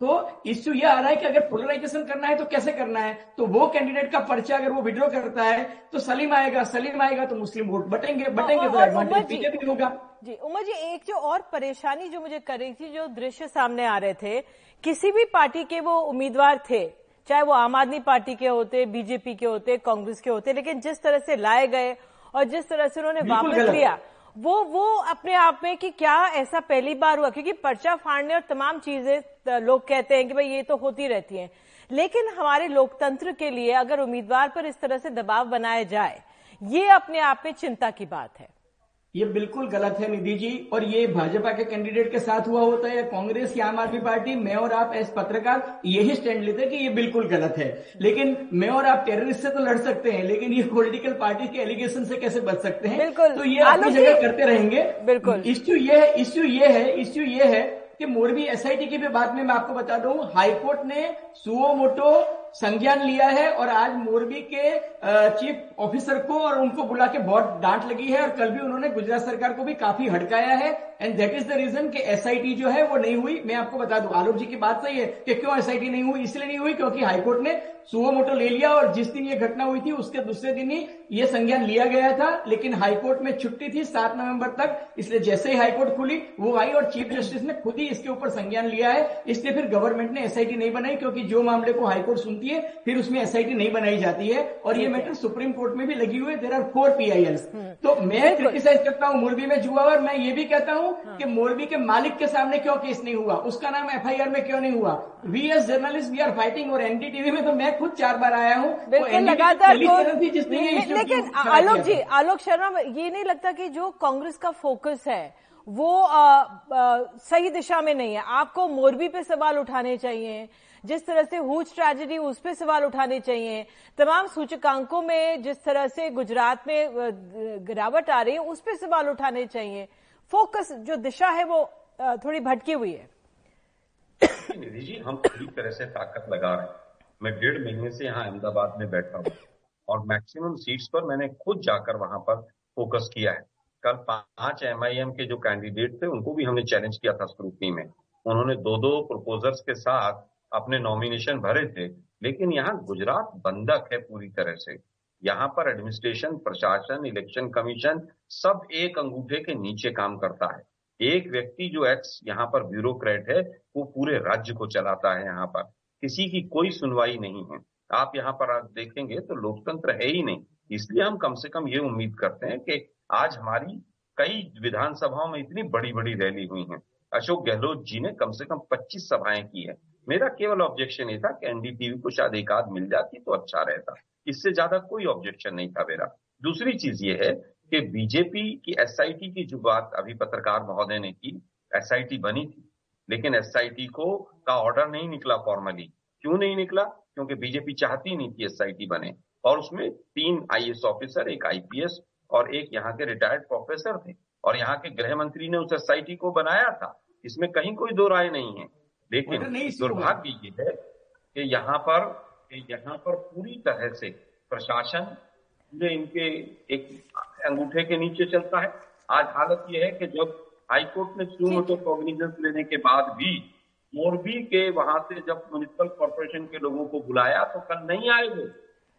तो इश्यू ये आ रहा है कि अगर पोलराइजेशन करना है तो कैसे करना है? तो वो कैंडिडेट का पर्चा अगर वो विड्रॉ करता है तो सलीम आएगा सलीम आएगा तो मुस्लिम वोट बटेंगे बटेंगे तो एडवांटेज बीजेपी होगा।
जी उमर जी एक जो और परेशानी जो मुझे कर रही थी जो दृश्य सामने आ रहे थे किसी भी पार्टी के वो उम्मीदवार थे चाहे वो आम आदमी पार्टी के होते बीजेपी के होते कांग्रेस के होते लेकिन जिस तरह से लाए गए और जिस तरह से उन्होंने वापस लिया वो वो अपने आप में कि क्या ऐसा पहली बार हुआ क्योंकि पर्चा फाड़ने और तमाम चीज़ें लोग कहते हैं कि भाई ये तो होती रहती हैं। लेकिन हमारे लोकतंत्र के लिए अगर उम्मीदवार पर इस तरह से दबाव बनाया जाए ये अपने आप में चिंता की बात है।
ये बिल्कुल गलत है निधि जी। और ये भाजपा के कैंडिडेट के साथ हुआ होता है कांग्रेस या आम आदमी पार्टी मैं और आप एस पत्रकार यही स्टैंड लेते हैं कि ये बिल्कुल गलत है। लेकिन मैं और आप टेररिस्ट से तो लड़ सकते हैं लेकिन ये पॉलिटिकल पार्टी के एलिगेशन से कैसे बच सकते हैं? तो ये अपनी जगह करते रहेंगे।
बिल्कुल।
इश्यू ये है इश्यू ये है इश्यू ये है कि मोरबी एसआईटी की भी बात में मैं आपको बता दूँ हाईकोर्ट ने सुओ मोटो संज्ञान लिया है और आज मोरबी के चीफ ऑफिसर को और उनको बुला के बहुत डांट लगी है और कल भी उन्होंने गुजरात सरकार को भी काफ़ी हड़काया है। And that is the reason कि एसआईटी जो है वो नहीं हुई। मैं आपको बता दूँ आलोक जी की बात सही है कि क्यों एसआईटी नहीं हुई? इसलिए नहीं हुई क्योंकि हाईकोर्ट ने सुओ मोटो ले लिया और जिस दिन ये घटना हुई थी उसके दूसरे दिन ही ये संज्ञान लिया गया था। लेकिन हाईकोर्ट में छुट्टी थी सात नवंबर तक इसलिए जैसे ही हाईकोर्ट खुली वो आई और चीफ जस्टिस ने खुद ही इसके ऊपर संज्ञान लिया है। इसलिए फिर गवर्नमेंट ने एसआईटी नहीं बनाई क्योंकि जो मामले को हाईकोर्ट सुनती है फिर उसमें एसआईटी नहीं बनाई जाती है। और ये मैटर सुप्रीम कोर्ट में भी लगी हुई है। देर आर फोर पीआईएल तो मैं क्रिटिसाइज करता हूँ मोरबी में जुआ और मैं ये भी कहता हूँ हाँ। कि मोरबी के मालिक के सामने क्यों केस नहीं हुआ? उसका नाम एफआईआर में क्यों नहीं हुआ? We as journalist we are fighting और एनडीटीवी में तो मैं खुद चार बार आया हूँ।
लगातार लेकिन आलोक जी आलोक शर्मा ये नहीं लगता कि जो कांग्रेस का फोकस है वो आ, आ, सही दिशा में नहीं है। आपको मोरबी पे सवाल उठाने चाहिए जिस तरह से हुज ट्रेजेडी उस पर सवाल उठाने चाहिए। तमाम सूचकांकों में जिस तरह से गुजरात में गिरावट आ रही है उस पर सवाल उठाने चाहिए। फोकस, जो दिशा है वो थोड़ी भटकी हुई है।
निधि जी, हम पूरी तरह से ताकत लगा रहे हैं। मैं डेढ़ महीने से यहाँ अहमदाबाद में बैठा हूँ और मैक्सिमम सीट्स पर मैंने खुद जाकर वहाँ पर फोकस किया है। कल पाँच एमआईएम के जो कैंडिडेट थे, उनको भी हमने चैलेंज किया था स्क्रूटनी में। उन्होंने दो दो प्रपोजर्स के साथ अपने नॉमिनेशन भरे थे, लेकिन यहाँ गुजरात बंधक है पूरी तरह से। यहाँ पर एडमिनिस्ट्रेशन प्रशासन इलेक्शन कमीशन सब एक अंगूठे के नीचे काम करता है। एक व्यक्ति जो एक्स यहाँ पर ब्यूरोक्रेट है, वो पूरे राज्य को चलाता है यहाँ पर। किसी की कोई सुनवाई नहीं है। आप यहाँ पर आज देखेंगे तो लोकतंत्र है ही नहीं। इसलिए हम कम से कम ये उम्मीद करते हैं कि आज हमारी कई विधानसभाओं में इतनी बड़ी बड़ी रैली हुई है। अशोक गहलोत जी ने कम से कम 25 सभाएँ की है। मेरा केवल ऑब्जेक्शन ये था कि एनडीटीवी को शायद एक आध मिल जाती तो अच्छा रहता। इससे ज़्यादा कोई ऑब्जेक्शन नहीं था मेरा। दूसरी चीज़ ये है कि बीजेपी की एसआईटी की जो बात अभी पत्रकार महोदय ने की एसआईटी बनी थी लेकिन एसआईटी को का ऑर्डर नहीं निकला फॉर्मली क्यों नहीं निकला? क्योंकि बीजेपी चाहती नहीं थी एसआईटी बने। और उसमें तीन आईएएस ऑफिसर एक आईपीएस और एक यहाँ के रिटायर्ड प्रोफेसर थे। और यहाँ के गृह मंत्री ने उस एसआईटी को बनाया था। इसमें कहीं कोई दो राय नहीं है। लेकिन दुर्भाग्य ये है कि यहाँ पर यहाँ पर पूरी तरह से प्रशासन पूरे इनके एक अंगूठे के नीचे चलता है। आज हालत यह है कि जब हाईकोर्ट ने सुमोटो कॉग्निजेंस लेने के बाद भी मोरबी के वहाँ से जब म्यूनिसिपल कॉर्पोरेशन के लोगों को बुलाया तो कल नहीं आए वो।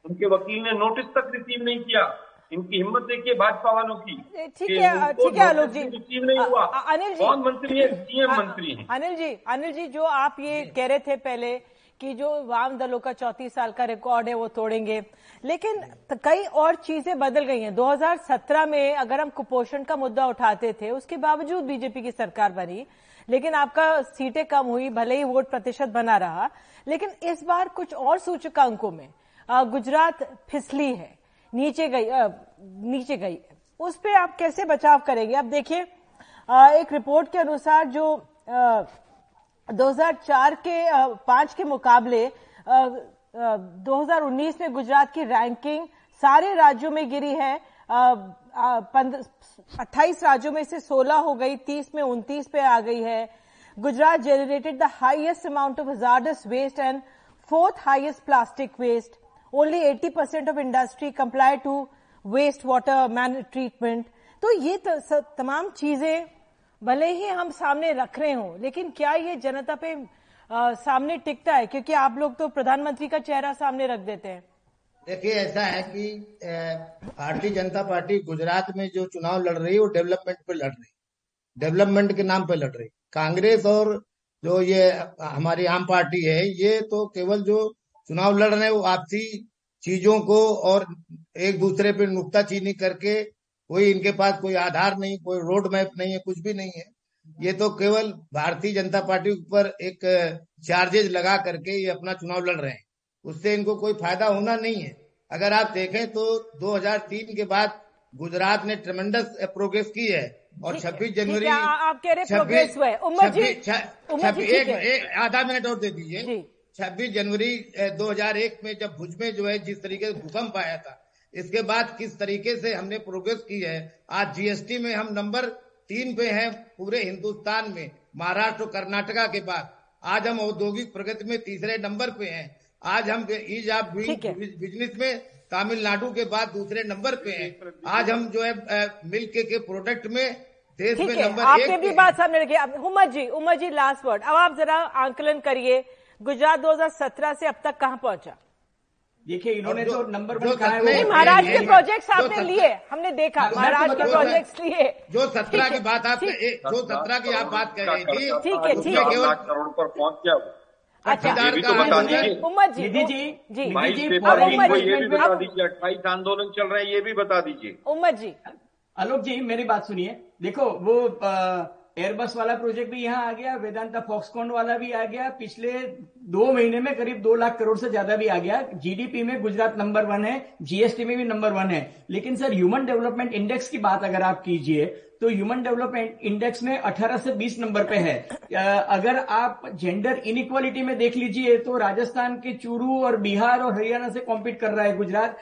उनके वकील ने नोटिस तक रिसीव नहीं किया। इनकी हिम्मत देखिए भाजपा वालों की
ठीक है ठीक है आलोक जी।
रिसीव नहीं हुआ।
अनिल जी।
कौन मंत्री है? सीएम मंत्री है।
अनिल जी अनिल जी जो आप ये कह रहे थे पहले कि जो वाम दलों का चौतीस साल का रिकॉर्ड है वो तोड़ेंगे। लेकिन कई और चीज़ें बदल गई हैं। 2017 में अगर हम कुपोषण का मुद्दा उठाते थे उसके बावजूद बीजेपी की सरकार बनी लेकिन आपका सीटें कम हुई भले ही वोट प्रतिशत बना रहा। लेकिन इस बार कुछ और सूचकांकों में गुजरात फिसली है नीचे गई आ, नीचे गई उस पर आप कैसे बचाव करेंगे? अब देखिए एक रिपोर्ट के अनुसार जो 2004 के पाँच के मुकाबले आ, 2019 में गुजरात की रैंकिंग सारे राज्यों में गिरी है। अट्ठाईस राज्यों में से 16 हो गई 30 में 29 पे आ गई है। Gujarat generated the highest amount of hazardous waste and fourth highest plastic waste only 80 percent of industry comply to waste water man treatment तो ये तमाम चीज़ें भले ही हम सामने रख रहे हो लेकिन क्या ये जनता पे आ, सामने टिकता है? क्योंकि आप लोग तो प्रधानमंत्री का चेहरा सामने रख देते हैं।
देखिए ऐसा है कि भारतीय जनता पार्टी गुजरात में जो चुनाव लड़ रही है वो डेवलपमेंट पे लड़ रही डेवलपमेंट के नाम पे लड़ रही कांग्रेस और जो ये हमारी आम पार्टी है ये तो केवल जो चुनाव लड़ रहे हैं वो आपसी चीज़ों को और एक दूसरे पे नुकताचीनी करके कोई इनके पास कोई आधार नहीं कोई रोड मैप नहीं है कुछ भी नहीं है। ये तो केवल भारतीय जनता पार्टी पर एक चार्जेज लगा करके ये अपना चुनाव लड़ रहे हैं। उससे इनको कोई फ़ायदा होना नहीं है। अगर आप देखें तो 2003 के बाद गुजरात ने ट्रमेंडस प्रोग्रेस की है और
ठीक है,
26 जनवरी
आप कह रहे प्रोग्रेस हुआ है। उमर जी, उमर
एक, एक आधा मिनट और दे दीजिए। 26 जनवरी अ, 2001 में जब भुज में जो है जिस तरीके से भूकंप आया था इसके बाद किस तरीके से हमने प्रोग्रेस की है? आज जीएसटी में हम नंबर तीन पे हैं पूरे हिंदुस्तान में महाराष्ट्र और कर्नाटका के बाद। आज हम औद्योगिक प्रगति में तीसरे नंबर पे हैं। आज हम ईज ऑफ़ बिज़नेस में तमिलनाडु के बाद दूसरे नंबर पे हैं। आज हम जो है मिल्क के प्रोडक्ट में देश में नंबर
आपने
एक
भी बात सामने रखी उमर जी उमर जी लास्ट वर्ड अब आप जरा आंकलन करिए। गुजरात 2017 से अब तक कहाँ पहुँचा?
देखिए इन्होंने
जो-
तो नंबर वन कहा है
नहीं
नहीं,
के प्रोजेक्ट्स आपने लिए हमने देखा
मैं आपको
महाराष्ट्र के प्रोजेक्ट्स लिए।
जो सत्रह की बात आप जो सत्रह की आप बात कर रही थी
ठीक है, ठीक है।
करोड़ पर पहुँच गया
अच्छा।
ठेकेदार
ये भी तो बता दीजिए।
उमर जी
निधि जी,
जी।
बाईस
जी,
पेपर लीक को ये भी बता दीजिए अट्ठाईस आंदोलन चल रहे हैं ये भी बता दीजिए।
उमर जी।
आलोक जी मेरी बात सुनिए। देखो वो एयरबस वाला प्रोजेक्ट भी यहाँ आ गया, वेदांता फॉक्सकॉन वाला भी आ गया, पिछले दो महीने में करीब दो लाख करोड़ से ज़्यादा भी आ गया। जीडीपी में गुजरात नंबर वन है जीएसटी में भी नंबर वन है। लेकिन सर ह्यूमन डेवलपमेंट इंडेक्स की बात अगर आप कीजिए तो ह्यूमन डेवलपमेंट इंडेक्स में 18 से 20 नंबर पे है। अगर आप जेंडर इनइक्वालिटी में देख लीजिए तो राजस्थान के चूरू और बिहार और हरियाणा से कॉम्पीट कर रहा है Gujarat.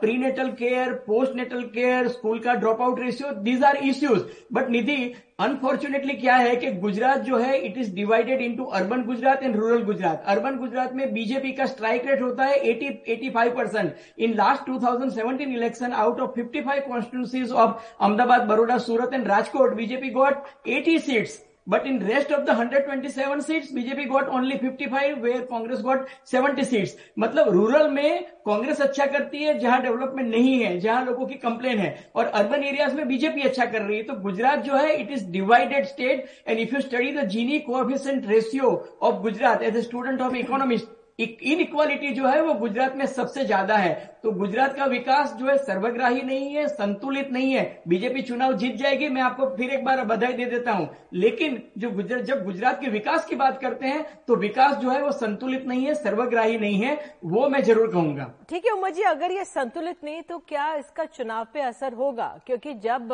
Prenatal care postnatal care school का drop out ratio these are issues but Nidhi unfortunately क्या है कि गुजरात जो है it is divided into urban Gujarat and rural Gujarat. Urban Gujarat में बीजेपी का स्ट्राइक रेट होता है 80 85 percent in last 2017 election out of 55 constituencies of Ahmedabad Baroda Surat and Rajkot BJP got 80 seats But in rest of the 127 seats, BJP got only 55, where Congress got 70 seats. मतलब rural में कांग्रेस अच्छा करती है जहाँ development नहीं है जहाँ लोगों की कंप्लेन है और अर्बन एरियाज़ में बीजेपी अच्छा कर रही है तो गुजरात जो है it is divided state and if you study the Gini coefficient ratio of Gujarat as a student of economist inequality जो है वो गुजरात में सबसे ज़्यादा है। तो गुजरात का विकास जो है सर्वग्राही नहीं है, संतुलित नहीं है। बीजेपी चुनाव जीत जाएगी, मैं आपको फिर एक बार बधाई दे देता हूँ। लेकिन जो गुजरात जब गुजरात के विकास की बात करते हैं तो विकास जो है वो संतुलित नहीं है, सर्वग्राही नहीं है, वो मैं ज़रूर कहूँगा।
ठीक है उमर जी, अगर ये संतुलित नहीं तो क्या इसका चुनाव पे असर होगा? क्योंकि जब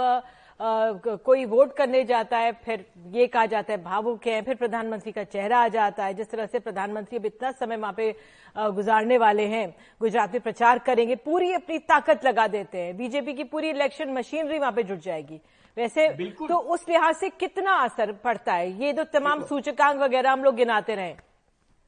कोई वोट करने जाता है फिर ये कहा जाता है भावुक है फिर प्रधानमंत्री का चेहरा आ जाता है जिस तरह से प्रधानमंत्री अब इतना समय वहाँ पे गुजारने वाले हैं गुजरात में प्रचार करेंगे पूरी अपनी ताकत लगा देते हैं। बीजेपी की पूरी इलेक्शन मशीनरी वहाँ पे जुट जाएगी। वैसे तो उस लिहाज से कितना असर पड़ता है? ये तो तमाम सूचकांक वगैरह हम लोग गिनाते रहे।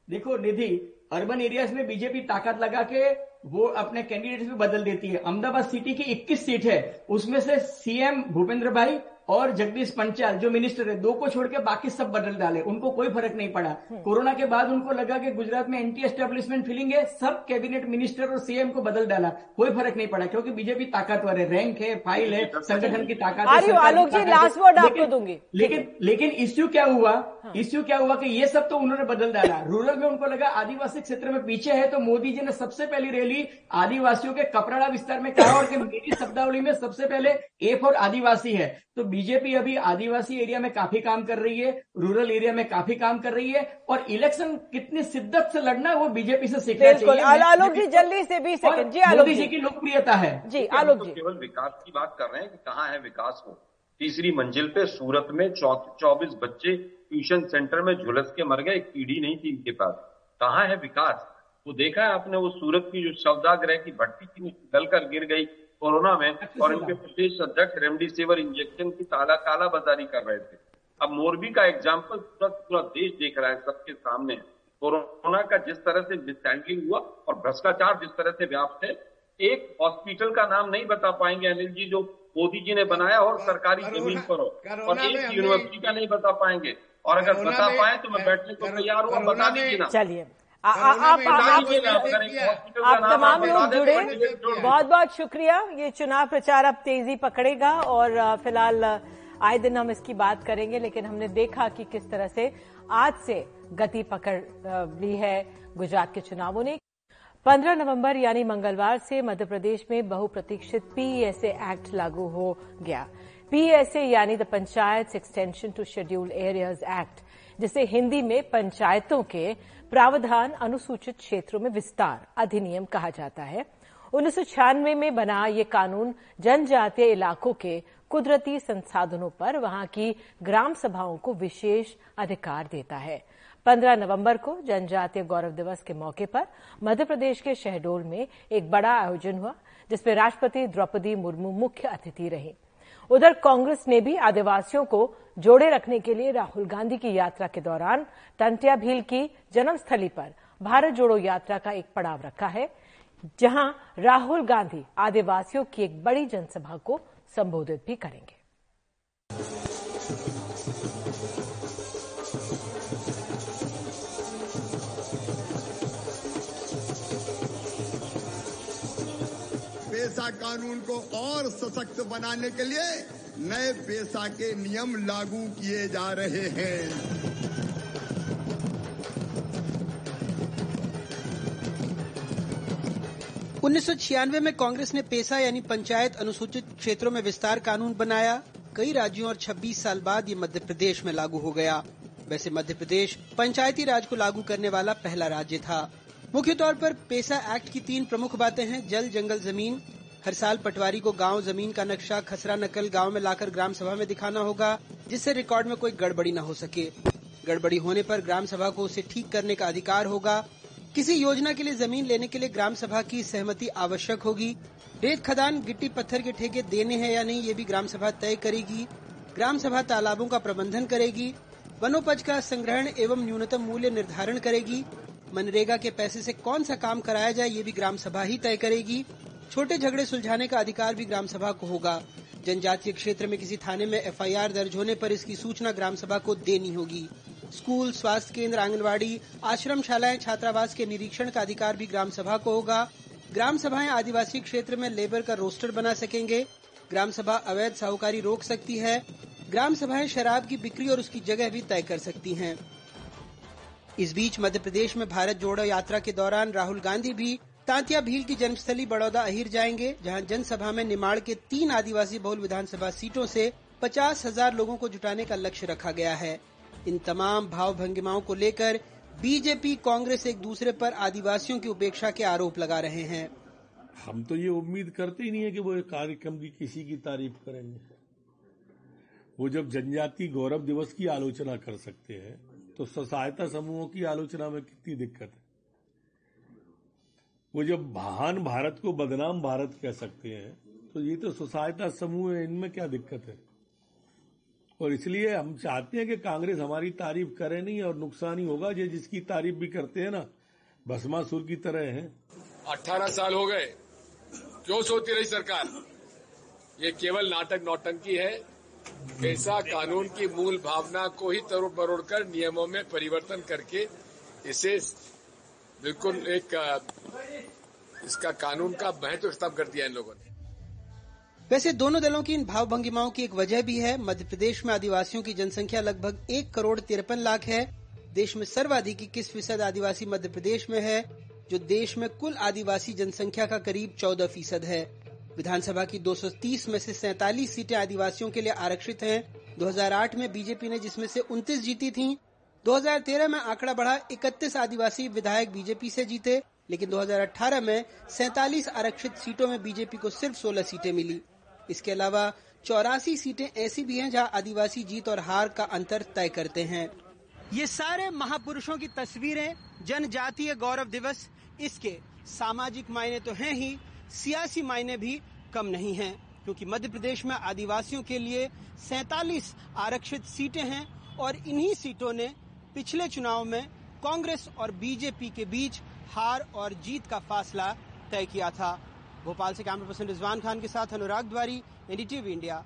देखो निधि अर्बन एरियाज़ में बीजेपी ताकत लगा के वो अपने कैंडिडेट भी बदल देती है। अहमदाबाद सिटी की 21 सीट है। उसमें से सीएम भूपेंद्र भाई और जगदीश पंचाल जो मिनिस्टर है दो को छोड़ के बाकी सब बदल डाले। उनको कोई फ़र्क नहीं पड़ा। कोरोना के बाद उनको लगा कि गुजरात में एंटी एस्टेब्लिशमेंट फीलिंग है सब कैबिनेट मिनिस्टर और सीएम को बदल डाला। कोई फ़र्क नहीं पड़ा क्योंकि बीजेपी ताकतवर है रैंक है फ़ाइल है संगठन की ताकत है
आलोक जी,
है।
last word आपको
लेकिन-
दूँगी।
लेकिन लेकिन इश्यू क्या हुआ? इश्यू क्या हुआ कि ये सब तो उन्होंने बदल डाला। रूरल में उनको लगा आदिवासी क्षेत्र में पीछे है तो मोदी जी ने सबसे पहली रैली आदिवासियों के कपराड़ा विस्तार में कहा और कि मेरी शब्दावली में सबसे पहले ए फॉर आदिवासी है। तो बीजेपी अभी आदिवासी एरिया में काफ़ी काम कर रही है रूरल एरिया में काफ़ी काम कर रही है और इलेक्शन कितनी शिद्दत से लड़ना है वो बीजेपी से सीखना चाहिए।
आलोक जी जल्दी से बीस सेकंड। जी आलोक
जी की लोकप्रियता है।
जी आलोक
तो
जी।
केवल विकास की बात कर रहे हैं कि कहाँ है विकास वो? तीसरी मंजिल पे सूरत में चौबीस बच्चे ट्यूशन सेंटर में झुलस के मर गए पीढ़ी नहीं थी इनके पास। कहाँ है विकास? वो देखा है आपने वो सूरत की जो सौदाग्रह की भट्टी थी गल कर गिर गई कोरोना में और इनके प्रदेश अध्यक्ष रेमडेसिविर इंजेक्शन की ताला काला बाजारी कर रहे थे। अब मोरबी का एग्ज़ाम्पल पूरा पूरा देश देख रहा है सबके सामने। कोरोना का जिस तरह से मिसहैंडलिंग हुआ और भ्रष्टाचार जिस तरह से व्याप्त है एक हॉस्पिटल का नाम नहीं बता पाएँगे अनिल जी जो मोदी जी ने बनाया और सरकारी ज़मीन पर हो। और एक यूनिवर्सिटी का नहीं बता पाएँगे। और अगर बता पाए तो मैं बैठने को तैयार हूँ बता दीजिए ना।
चलिए। आप आप तमाम लोग जुड़े। बहुत बहुत शुक्रिया। ये चुनाव प्रचार अब तेज़ी पकड़ेगा और फ़िलहाल आए दिन हम इसकी बात करेंगे लेकिन हमने देखा कि किस तरह से आज से गति पकड़ ली है गुजरात के चुनावों ने। 15 नवंबर यानी मंगलवार से मध्य प्रदेश में बहुप्रतीक्षित पीएसए एक्ट लागू हो गया। पीएसए यानी the panchayat extension to scheduled areas act जिसे हिंदी में पंचायतों के प्रावधान अनुसूचित क्षेत्रों में विस्तार, अधिनियम कहा जाता है। उन्नीस सौ छियानवे में बना ये कानून जनजातीय इलाकों के कुदरती संसाधनों पर, वहाँ की ग्राम सभाओं को विशेष अधिकार देता है। 15 नवंबर को जनजातीय गौरव दिवस के मौके पर मध्य प्रदेश के शहडोल में एक बड़ा आयोजन हुआ, जिसमें राष्ट्रपति द्रौपदी मुर्मू मुख्य अतिथि रही। उधर कांग्रेस ने भी आदिवासियों को जोड़े रखने के लिए राहुल गांधी की यात्रा के दौरान टंटिया भील की जन्मस्थली पर भारत जोड़ो यात्रा का एक पड़ाव रखा है, जहाँ राहुल गांधी आदिवासियों की एक बड़ी जनसभा को संबोधित भी करेंगे।
पेशा कानून को और सशक्त बनाने के लिए नए पेशा के नियम लागू किए जा रहे हैं।
उन्नीस सौ छियानवे में कांग्रेस ने पेशा यानी पंचायत अनुसूचित क्षेत्रों में विस्तार कानून बनाया। कई राज्यों और 26 साल बाद ये मध्य प्रदेश में लागू हो गया। वैसे मध्य प्रदेश पंचायती राज को लागू करने वाला पहला राज्य था। मुख्य तौर पर पेशा एक्ट की तीन प्रमुख बातें हैं, जल, जंगल, ज़मीन। हर साल पटवारी को गाँव ज़मीन का नक्शा, खसरा नकल गाँव में लाकर ग्राम सभा में दिखाना होगा, जिससे रिकॉर्ड में कोई गड़बड़ी न हो सके। गड़बड़ी होने पर ग्राम सभा को उसे ठीक करने का अधिकार होगा। किसी योजना के लिए ज़मीन लेने के लिए ग्राम सभा की सहमति आवश्यक होगी। रेत खदान, गिट्टी पत्थर के ठेके देने हैं या नहीं, ये भी ग्राम सभा तय करेगी। ग्राम सभा तालाबों का प्रबंधन करेगी। वनोपज का संग्रहण एवं न्यूनतम मूल्य निर्धारण करेगी। मनरेगा के पैसे से कौन सा काम कराया जाए, ये भी ग्राम सभा ही तय करेगी। छोटे झगड़े सुलझाने का अधिकार भी ग्राम सभा को होगा। जनजातीय क्षेत्र में किसी थाने में एफआईआर दर्ज होने पर इसकी सूचना ग्राम सभा को देनी होगी। स्कूल, स्वास्थ्य केंद्र, आंगनवाड़ी, आश्रम शालाएँ, छात्रावास के निरीक्षण का अधिकार भी ग्राम सभा को होगा। ग्राम सभाएँ आदिवासी क्षेत्र में लेबर का रोस्टर बना सकेंगे। ग्राम सभा अवैध साहूकारी रोक सकती है। ग्राम सभाएँ शराब की बिक्री और उसकी जगह भी तय कर सकती हैं। इस बीच मध्य प्रदेश में भारत जोड़ो यात्रा के दौरान राहुल गांधी भी तांतिया भील की जन्मस्थली बड़ौदा अहिर जाएँगे, जहाँ जनसभा में निमाड़ के तीन आदिवासी बहुल विधानसभा सीटों से पचास हज़ार लोगों को जुटाने का लक्ष्य रखा गया है। इन तमाम भाव भंगिमाओं को लेकर बीजेपी कांग्रेस एक दूसरे पर आदिवासियों की उपेक्षा के आरोप लगा रहे हैं।
हम तो ये उम्मीद करते ही नहीं है कि वो कार्यक्रम की किसी की तारीफ़ करेंगे। वो जब जनजाति गौरव दिवस की आलोचना कर सकते हैं तो सहायता समूहों की आलोचना में कितनी दिक्कत है। वो जब महान भारत को बदनाम भारत कह सकते हैं तो ये तो सहायता समूह है, इनमें क्या दिक्कत है? और इसलिए हम चाहते हैं कि कांग्रेस हमारी तारीफ़ करे नहीं और नुकसान ही होगा ये जिसकी तारीफ़ भी करते हैं ना, भस्मासुर की तरह है।
अठारह साल हो गए, क्यों सोती रही सरकार? ये केवल नाटक नौटंकी है। ऐसा कानून की मूल भावना को ही तरोड़ बरोड़ कर नियमों में परिवर्तन करके इसे बिल्कुल एक इसका कानून का महत्व खत्म कर दिया इन लोगों ने।
वैसे दोनों दलों की इन भाव भंगिमाओं की एक वजह भी है। मध्य प्रदेश में आदिवासियों की जनसंख्या लगभग एक करोड़ तिरपन लाख है। देश में सर्वाधिक इक्कीस फ़ीसद आदिवासी मध्य प्रदेश में है, जो देश में कुल आदिवासी जनसंख्या का करीब चौदह फ़ीसद है। विधानसभा की 230 में से सैतालीस सीटें आदिवासियों के लिए आरक्षित हैं। 2008 में बीजेपी ने जिसमें से 29 जीती थीं 2013 में आंकड़ा बढ़ा 31 आदिवासी विधायक बीजेपी से जीते, लेकिन 2018 में सैतालीस आरक्षित सीटों में बीजेपी को सिर्फ़ 16 सीटें मिली। इसके अलावा चौरासी सीटें ऐसी भी हैं जहाँ आदिवासी जीत और हार का अंतर तय करते हैं। ये सारे महापुरुषों की तस्वीरें जनजातीय गौरव दिवस, इसके सामाजिक मायने तो हैं ही, सियासी मायने भी कम नहीं हैं, क्योंकि मध्य प्रदेश में आदिवासियों के लिए सैतालीस आरक्षित सीटें हैं और इन्हीं सीटों ने पिछले चुनाव में कांग्रेस और बीजेपी के बीच हार और जीत का फासला तय किया था। भोपाल से कैमरा पर्सन रिजवान खान के साथ अनुराग द्वारी एनडीटीवी इंडिया।